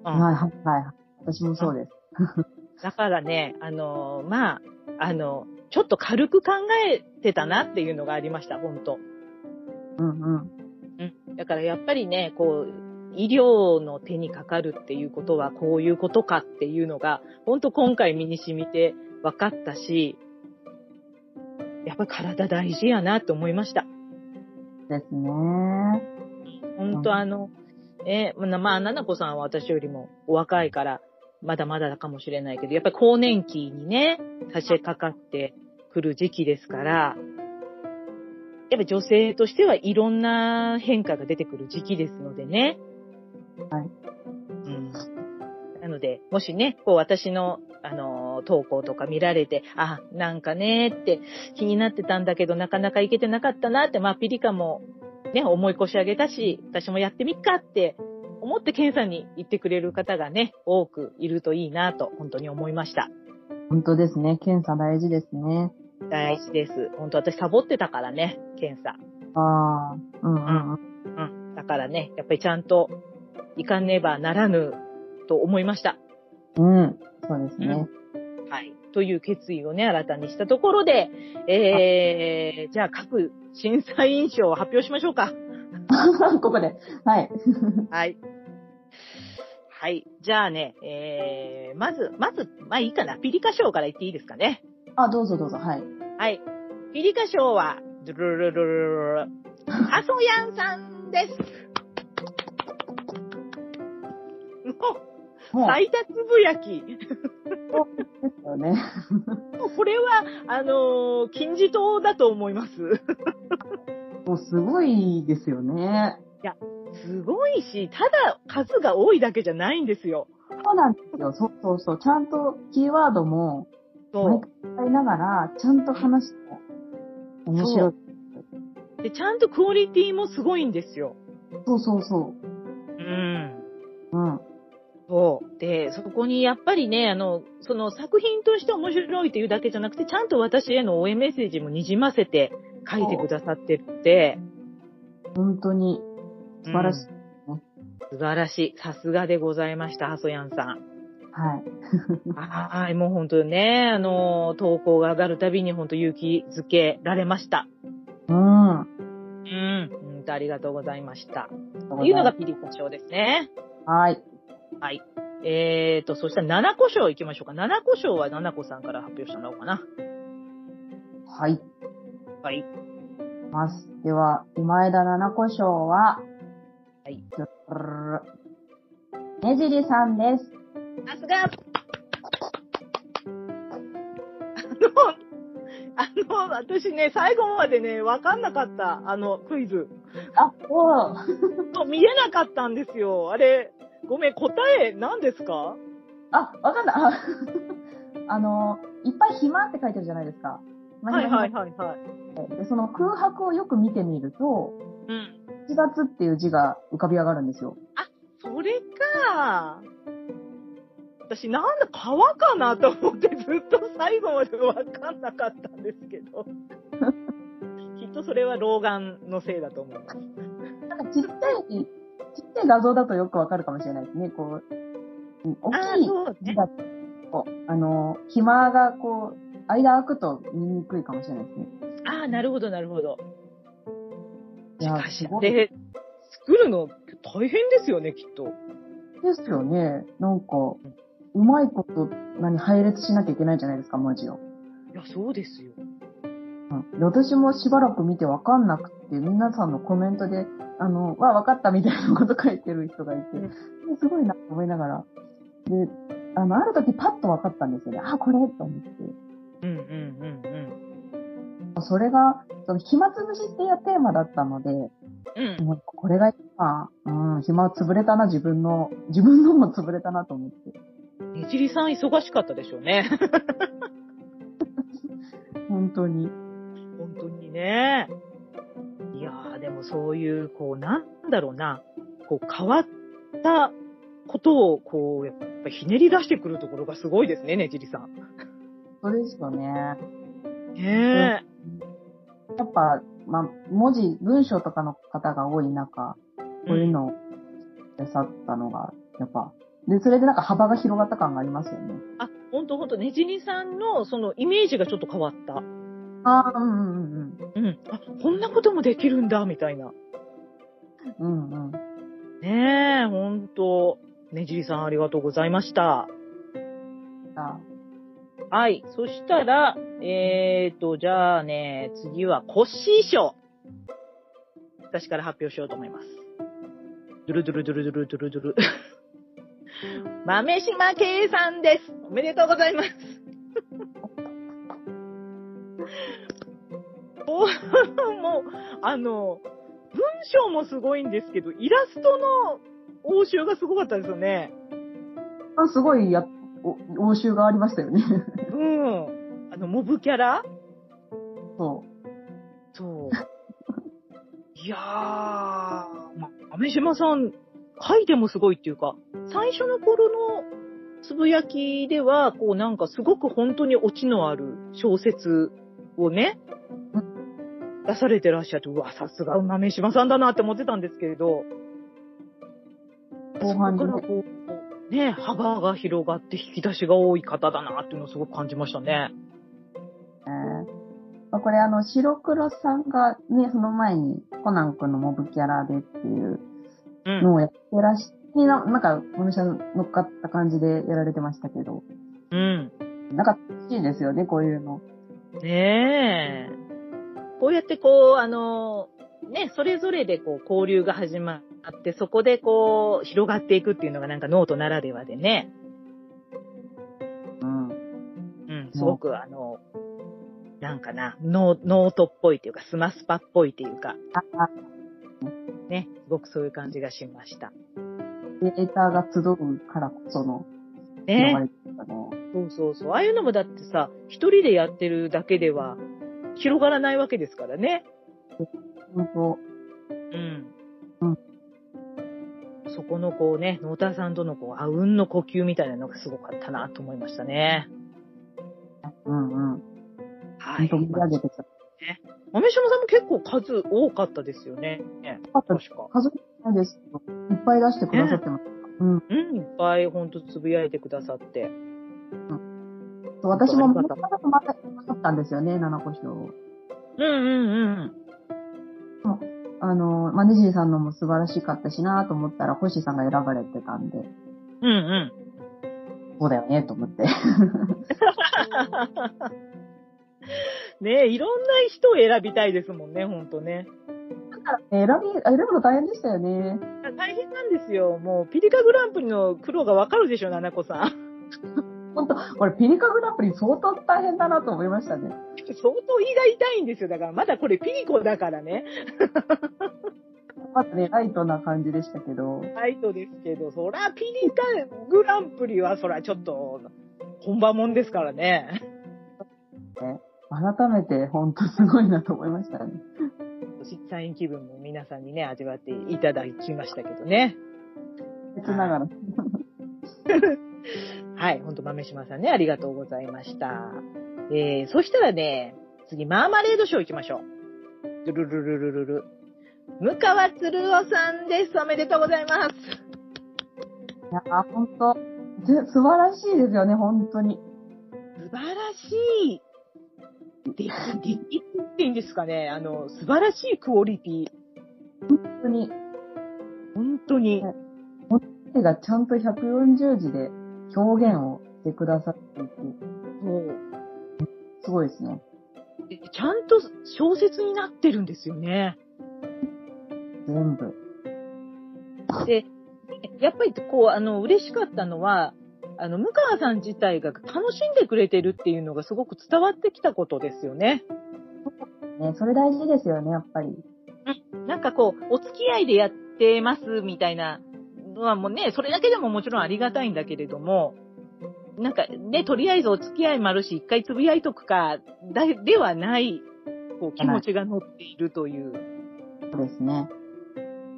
うんはいはいはい。私もそうです。だからね、あのーまあ、あの、ちょっと軽く考えてたなっていうのがありました、本当うんうん。うん。だからやっぱりね、こう、医療の手にかかるっていうことはこういうことかっていうのが、本当今回身に染みて分かったし、やっぱり体大事やなって思いました。ですね。本当あの、えーまあ、まあ、ななこさんは私よりもお若いから、まだまだかもしれないけど、やっぱり更年期にね、差し掛かってくる時期ですから、やっぱ女性としてはいろんな変化が出てくる時期ですのでね。はい。うん。なので、もしね、こう私の、あの、投稿とか見られて、あ、なんかねって気になってたんだけど、なかなかいけてなかったなって、まあ、ピリカもね、思い越し上げたし、私もやってみっかって思って検査に行ってくれる方がね、多くいるといいなと、本当に思いました。本当ですね。検査大事ですね。大事です。本当私サボってたからね、検査。ああ、うんうんうん。うん。だからね、やっぱりちゃんと行かねばならぬと思いました。うん、そうですね。はい。という決意をね、新たにしたところで、えー、じゃあ各審査委員賞を発表しましょうか。ここで。はい。はい。はい。じゃあね、えー、まず、まず、まあいいかな。ピリカ賞から言っていいですかね。あ、どうぞどうぞ。はい。はい。ピリカ賞は、ドゥルルルルルルルアソヤンさんです。もう、最多つぶやき。ですよね。これは、あのー金字塔だと思います。もうすごいですよね。すごいし、ただ数が多いだけじゃないんですよ。そうなんですよ。そうそうそう。ちゃんとキーワードも、そう。使いながら、ちゃんと話して、面白い。で、ちゃんとクオリティもすごいんですよ。そうそうそうん。う。うん。そう。で、そこにやっぱりね、あの、その作品として面白いというだけじゃなくて、ちゃんと私への応援メッセージもにませて書いてくださってるって、本当に素晴らしい。うん素晴らしい。さすがでございました、ハソヤンさん。はい。はい、もう本当にね、あの、投稿が上がるたびに本当勇気づけられました。うん。うん。本当ありがとうございました。というのがピリカ賞ですね。はい。はい。えーと、そしたら7個賞行きましょうか。7個賞は7個さんから発表してもらおうかな。はい。はい。ます。では、今枝七子賞は、はい。ねじりさんです。さすがあの、あの、私ね、最後までね、わかんなかった。あの、クイズ。あ、そう。そう見えなかったんですよ。あれ、ごめん、答え何ですか？あ、わかんない。あ あの、いっぱい暇って書いてるじゃないですか。はいはいはいはい。い。で、その空白をよく見てみると、うん。7月っていう字が浮かび上がるんですよ。それか。私なんだ川かなと思ってずっと最後までわかんなかったんですけど。きっとそれは老眼のせいだと思います。なんかちっちゃい、ちっちゃい画像だとよくわかるかもしれないですね。こう、うん大ああ、きい。字だと、あの、暇がこう、間空くと見にくいかもしれないですね。ああ、なるほどなるほど。しかしで、作るの大変ですよね、きっと。ですよね。なんか、うまいこと、何、配列しなきゃいけないじゃないですか、文字を。いや、そうですよ。うん、で私もしばらく見てわかんなくて、皆さんのコメントで、あの、わ、わかったみたいなこと書いてる人がいて、すごいなと思いながら。で、あの、ある時パッと分かったんですよね。あ、これ？と思って。うんうんうんうん。それが、その暇つぶしっていうテーマだったので、うん。もうこれが今、うん、暇潰れたな、自分の、自分のも潰れたなと思って。ねじりさん忙しかったでしょうね。本当に。本当にね。いやー、でもそういう、こう、なんだろうな、こう、変わったことを、こう、やっぱひねり出してくるところがすごいですね、ねじりさん。そうですよね。ねやっぱ、まあ、文字、文章とかの方が多い中、え。こういうのをなさったのが、やっぱ、で、それでなんか幅が広がった感がありますよね。あ、ほんとほんと、ねじりさんの、その、イメージがちょっと変わった。ああ、うんうんうん。あ、こんなこともできるんだ、みたいな。うん。うんうん。ねえ、ほんと。ねじりさんありがとうございました。あはい。そしたら、えーと、じゃあね、次はコッシー賞。私から発表しようと思います。ドゥルドゥルドゥルドゥルドゥルドゥル。豆島圭さんです。おめでとうございます。おもう、あの、文章もすごいんですけど、イラストの応酬がすごかったですよね。あすごいや、お、応酬がありましたよね。うん。あの、モブキャラ？そそう。いやー、ま、飴島さん、書いてもすごいっていうか、最初の頃のつぶやきでは、こうなんかすごく本当にオチのある小説をね、出されてらっしゃって、うわ、さすが豆島さんだなって思ってたんですけれど、後半からこう、ね、幅が広がって引き出しが多い方だなっていうのをすごく感じましたね。う。えーまあこれあの、白黒さんがね、その前にコナン君のモブキャラでっていううん。のをやってらし、ななんか、お店乗っかった感じでやられてましたけど、うん。なんか楽しいですよね、こういうの。ねえ。こうやってこう、あの、ね、それぞれでこう交流が始まって、そこでこう、広がっていくっていうのがなんかノートならではでね。うん。うん、すごくあの、なんかな、ノーノートっぽいっていうか、スマスパっぽいっていうか、ね、すごくそういう感じがしました。データが集うからこそのね。そうそうそう。ああいうのもだってさ、一人でやってるだけでは広がらないわけですからね。本当うん。うんそこのこうね、ノーターさんとのこう、あうんの呼吸みたいなのがすごかったなと思いましたね。うんうん。はい。本当盛り上げてきた。豆島さんも結構数多かったですよね。あと確か。数えないですいっぱい出してくださってます。うん。うん、いっぱいほんとつぶやいてくださって。そう私もありがとうもうちょっと待ったんですよね、七個賞。うんうんうん。あの、まあ、ねじりさんのも素晴らしかったしなと思ったら、星さんが選ばれてたんで、うんうん。そうだよね、と思って。ねえ、いろんな人を選びたいですもんね、ほんとね。選び、選ぶの大変でしたよね。大変なんですよ。もう、ピリカグランプリの苦労がわかるでしょ、ななこさん。本当これピリカグランプリ相当大変だなと思いましたね。相当胃が痛いんですよ。だから、まだこれピリコだからね。まずね、ライトな感じでしたけど、ライトですけど、そら、ピリカグランプリは、そら、ちょっと、本場もんですからね。改めて本当すごいなと思いましたね。サイン気分も皆さんにね、味わっていただきましたけどね。別ながら。はい、ほんと、豆島さんね、ありがとうございました。えー、そしたらね、次、マーマレードショー行きましょう。ルルルルルルル。向川鶴夫さんです。おめでとうございます。いやー、本当ぜ素晴らしいですよね、本当に。素晴らしい。で、で、っていいんですかね。あの、素晴らしいクオリティ。本当に。本当に。手がちゃんと140字で表現をしてくださっていて、そう。すごいですね。でちゃんと小説になってるんですよね。全部。で、やっぱりこう、あの、嬉しかったのは、あの、向川さん自体が楽しんでくれてるっていうのがすごく伝わってきたことですよね。ね、それ大事ですよね、やっぱり。なんかこう、お付き合いでやってますみたいなのはもうね、それだけでももちろんありがたいんだけれども、なんかね、とりあえずお付き合いもあるし、一回つぶやいとくか、だ、ではない、こう、気持ちが乗っているという。そうですね。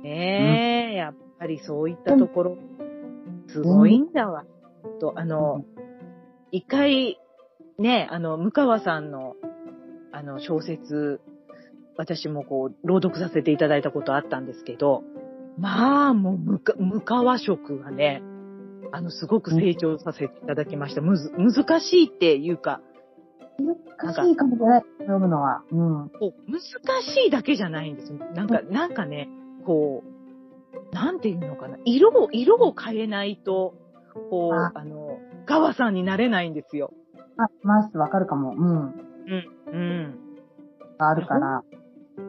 ねえ、やっぱりそういったところ、すごいんだわ。と、あの、一回、ね、あの、向川さんの、あの、小説、私もこう、朗読させていただいたことあったんですけど、まあ、もう、むか、向川色がね、あの、すごく成長させていただきました。むず、難しいっていうか、難しいかもしれない、読むのは。うん。こう難しいだけじゃないんですよ。なんか、なんかね、こう、なんていうのかな。色を、色を変えないと、こう、ああの、川さんになれないんですよ。あ、ます、わかるかも。うん。うん。うん。があるから。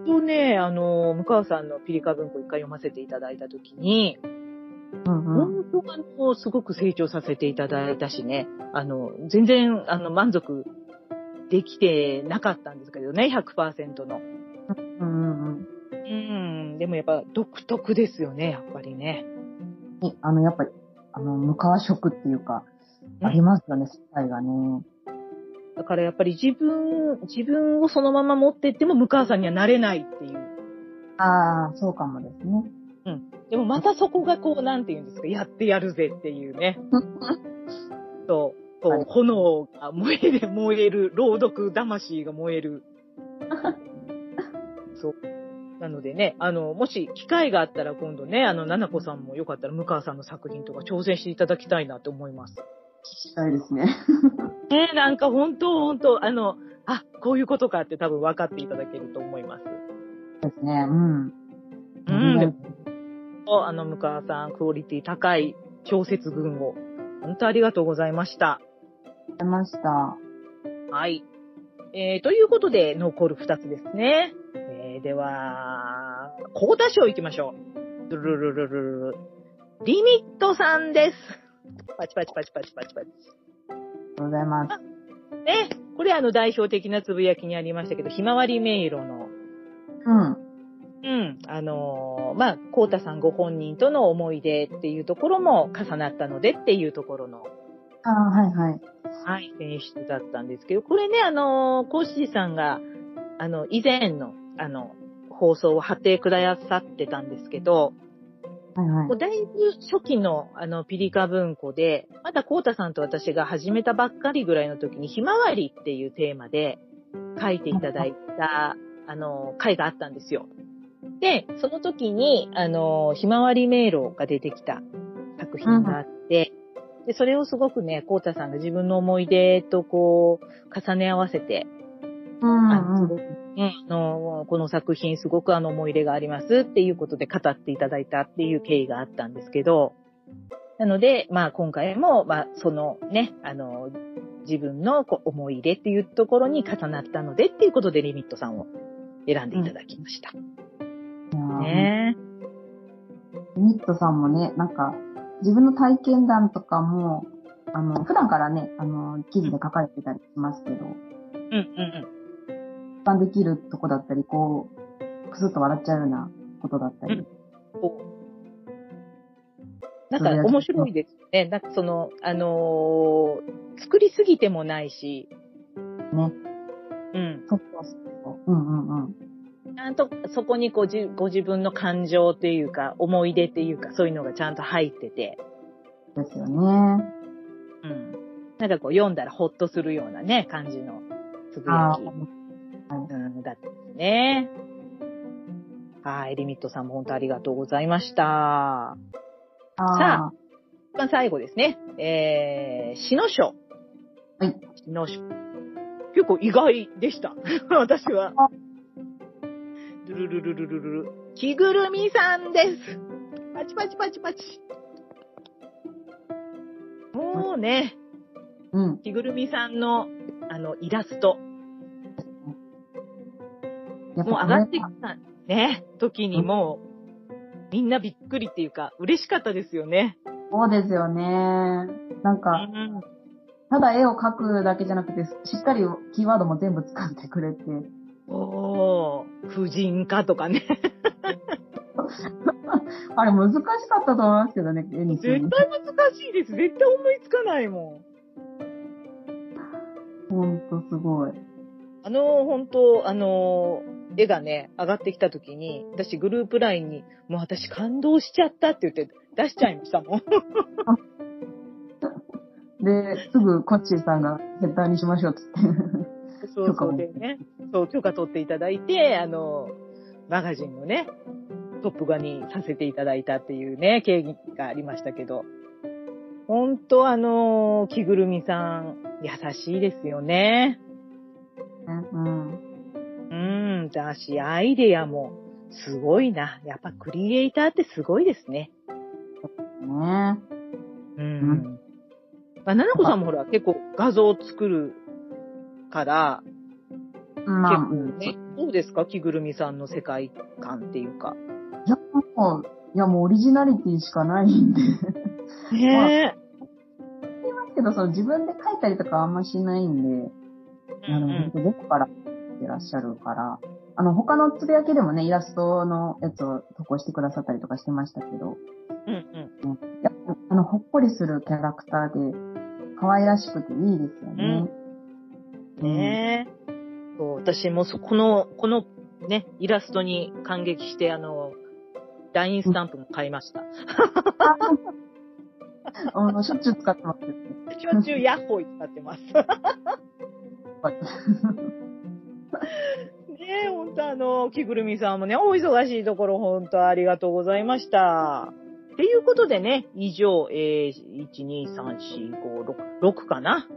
とね、あの、向川さんのピリカ文庫一回読ませていただいたときに、うんうん。本当にあの、すごく成長させていただいたしね、あの、全然、あの、満足できてなかったんですけどね、100%の。うんうんうん。うん、でもやっぱ独特ですよね、やっぱりね。にあの、やっぱり、あの、向川色っていうか、うんありますよね、世界がね。だからやっぱり自分、自分をそのまま持ってっても向川さんにはなれないっていう。ああ、そうかもですね。でもまたそこがこう、なんて言うんですか、やってやるぜっていうね。そう、こう、はい炎が燃える、燃える、朗読魂が燃える。そう。なのでね、あの、もし機会があったら今度ね、あの、ななこさんもよかったら向川さんの作品とか挑戦していただきたいなと思います。したいですね。ねなんか本当本当あの、あ、こういうことかって多分分かっていただけると思います。ですね。うん。うん。でもあの、向川さん、クオリティ高い小説群を、本当ありがとうございました。出ました。はい。えー、ということで、残る二つですね。えー、では、コータ賞行きましょう。ルルルルルルル。リミットさんです。パチパチパチパチパチパチ。ありがとうございます。ね、これあの代表的なつぶやきにありましたけど、ひまわり迷路の、うん。うん、あのーまあ、コータさんご本人との思い出っていうところも重なったのでっていうところの、ああ、はいはい。はい、選出だったんですけど、これね、あのーコッシーさんが、あの、以前の、あの、放送を貼ってくださってたんですけど、はいはいもう。だいぶ初期の、あの、ピリカ文庫で、まだコータさんと私が始めたばっかりぐらいの時に、ひまわりっていうテーマで書いていただいた、あの、回があったんですよ。で、その時に、あの、ひまわり迷路が出てきた作品があって、で、それをすごくね、コータさんが自分の思い出とこう、重ね合わせて、うんうん。あの、この作品すごくあの思い入れがありますっていうことで語っていただいたっていう経緯があったんですけど、なので、まあ今回も、まあそのね、あの、自分のこう思い入れっていうところに重なったのでっていうことでリミットさんを選んでいただきました。いやーねニットさんもね、なんか、自分の体験談とかも、あの、普段からね、あの、記事で書かれてたりしますけど、うんうん一般できるとこだったり、こう、くすっと笑っちゃうようなことだったり。なんか面白いですよね。なんかその、あのー作りすぎてもないし、ね。うん。そうそうそう。うんうんうん。ちゃんとそこにこうじご自分の感情っていうか、思い出っていうか、そういうのがちゃんと入ってて、ですよね。うん。なんかこう読んだらほっとするようなね、感じのつぶやあき、あ、うん、だったですね。はい、リミットさんも本当ありがとうございました。あさ一番最後ですね。えー、詩の書。はい。詩の書。結構意外でした。私は。ルルルルルルルル。着ぐるみさんです。パチパチパチパチ。もうね、うん。着ぐるみさんの、あの、イラスト、もう上がってきたね、時にもみんなびっくりっていうか、嬉しかったですよね。そうですよね。なんか、うんただ絵を描くだけじゃなくて、しっかりキーワードも全部使ってくれて。おー、婦人科とかね。あれ難しかったと思いますけどね、絵に絶対の。難しいです。絶対思いつかないもん。ほんとすごい。あの、本当あの、絵がね、上がってきた時に、私グループラインに、もう私感動しちゃったって言って出しちゃいましたもん。で、すぐコッチーさんが絶対にしましょうって言って。そうそうでね、そう、許可取っていただいて、あの、マガジンのね、トップ画にさせていただいたっていうね、経緯がありましたけど、本当あの、着ぐるみさん、優しいですよね。うん。うん、だし、アイデアもすごいな。やっぱクリエイターってすごいですね。ねうん。んまあ、ななこさんもほら、結構画像を作るから、まあ、結構ね、どうですか着ぐるみさんの世界観っていうか。いや、もう、いやもうオリジナリティしかないんで。ね言いますけど、その自分で描いたりとかあんましないんで、え。あの、本当どこからいらっしゃるから、あの、他のつぶやきでもね、イラストのやつを投稿してくださったりとかしてましたけど、うんうん。やっぱあの、ほっこりするキャラクターで、可愛らしくていいですよね。ねえ。そう、私もそこの、このね、イラストに感激して、あの、LINE スタンプも買いました。あの、しょっちゅう使ってます。しょっちゅうヤッホー使ってます。ねえ、ほんとあの、着ぐるみさんもね、お忙しいところほんとありがとうございました。っていうことでね、以上、えー、1、2、3、4、5、6、6かな？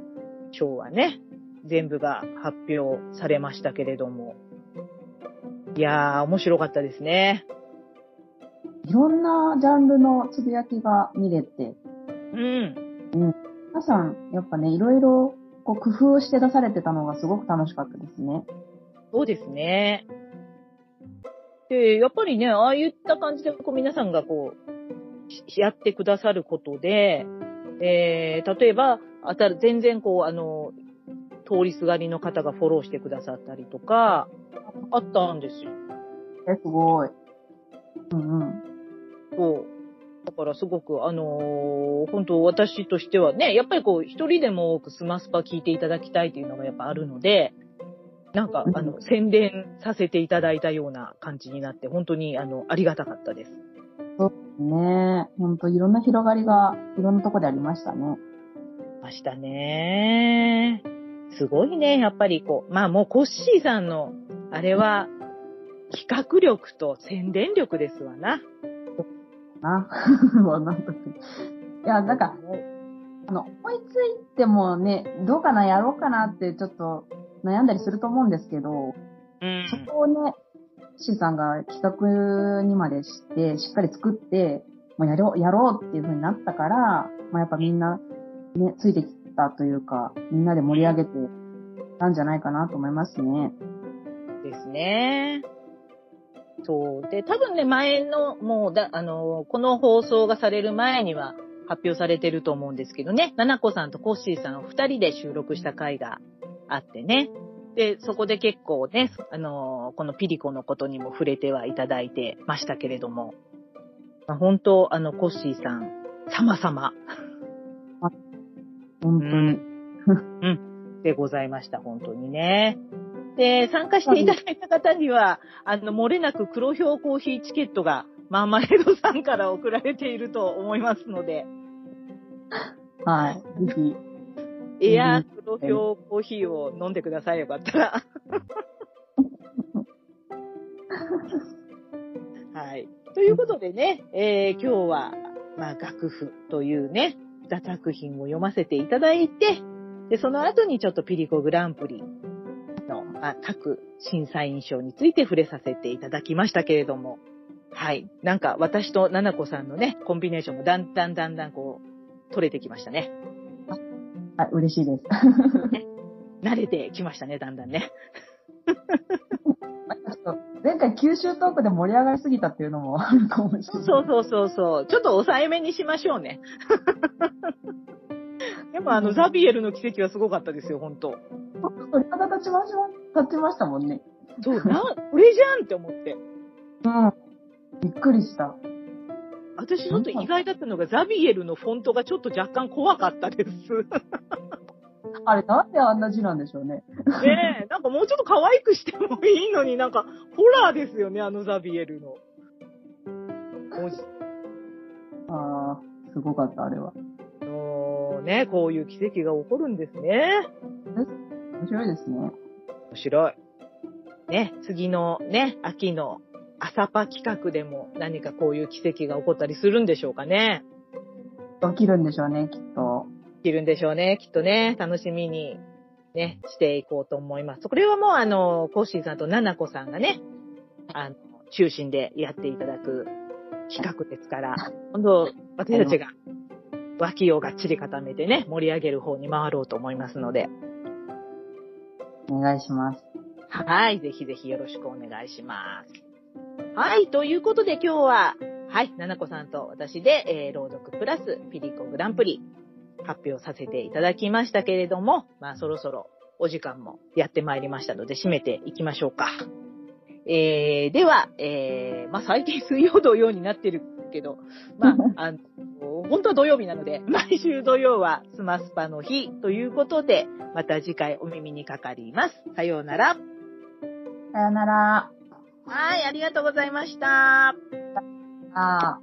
今日はね、全部が発表されましたけれども。いやー、面白かったですね。いろんなジャンルのつぶやきが見れて、うん。皆さん、やっぱね、いろいろ、こう、工夫をして出されてたのがすごく楽しかったですね。そうですね。で、やっぱりね、ああいった感じで、こう、皆さんがこう、しやってくださることで、えー、例えば、あた全然こう、あの、通りすがりの方がフォローしてくださったりとか、あったんですよ。え、すごい。うんうん。そう。だからすごく、あのー本当私としてはね、やっぱりこう、一人でも多くスマスパ聞いていただきたいというのがやっぱあるので、なんか、あの、宣伝させていただいたような感じになって、本当に、あの、ありがたかったです。ねえ、ほんといろんな広がりが、いろんなとこでありましたね。ましたね。すごいね、やっぱりこう、まあもうコッシーさんの、あれは、企画力と宣伝力ですわな。な。もうなんいや、なんか、あの、思いついてもね、どうかな、やろうかなってちょっと悩んだりすると思うんですけど、うん。そこをね、シーさんが企画にまでして、しっかり作って、もうやろう、やろうっていう風になったから、まあやっぱみんな、ね、ついてきたというか、みんなで盛り上げてたんじゃないかなと思いますね。ですね。そう。で、多分ね、前の、もうだ、あの、この放送がされる前には発表されてると思うんですけどね、ななこさんとコッシーさんを二人で収録した回があってね。で、そこで結構ね、あの、このピリコのことにも触れてはいただいてましたけれども、まあ、本当、あの、コッシーさん、様々、本当に。でございました、本当にね。で、参加していただいた方には、あの、漏れなく黒氷コーヒーチケットが、マーマレードさんから送られていると思いますので、はい。ぜひ。エアー黒氷コーヒーを飲んでください、よかったら。はい。ということでね、えー今日は、まあ、楽譜というね、座作品を読ませていただいて、で、その後にちょっとピリコグランプリの、まあ、各審査員賞について触れさせていただきましたけれども、はい。なんか私とななこさんのね、コンビネーションもだんだんだんだんこう、取れてきましたね。はい、嬉しいです。慣れてきましたね、だんだんね。前回九州トークで盛り上がりすぎたっていうのも あるかもしれない。そうそうそうそう。ちょっと抑えめにしましょうね。でもあの、ザビエルの奇跡はすごかったですよ、本当鳥肌立ちまし立ちましたもんね。そう、な、これじゃんって思って。うん。びっくりした。私ちょっと意外だったのが、ザビエルのフォントがちょっと若干怖かったです。あれ、なんであんな字なんでしょうね。ねえ、なんかもうちょっと可愛くしてもいいのになんか、ホラーですよね、あのザビエルの。ああ、すごかった、あれは。のね、こういう奇跡が起こるんですね。面白いですね。面白い。ね、次のね、秋の朝パ企画でも何かこういう奇跡が起こったりするんでしょうかね。起きるんでしょうね、きっと。起きるんでしょうね、きっとね。楽しみにね、していこうと思います。これはもうあの、コッシーさんとナナコさんがね、あの、中心でやっていただく企画ですから、今度私たちが脇をがっちり固めてね、盛り上げる方に回ろうと思いますので、お願いします。はい、ぜひぜひよろしくお願いします。はい、ということで今日は、はい、ななこさんと私で、えー朗読プラスピリコグランプリ発表させていただきましたけれども、まあそろそろお時間もやってまいりましたので締めていきましょうか。えー、では、えー、まあ最近水曜土曜になってるけど、まあ、あの、本当は土曜日なので、毎週土曜はスマスパの日ということで、また次回お耳にかかります。さようなら。さよなら。はい、ありがとうございました。ああ。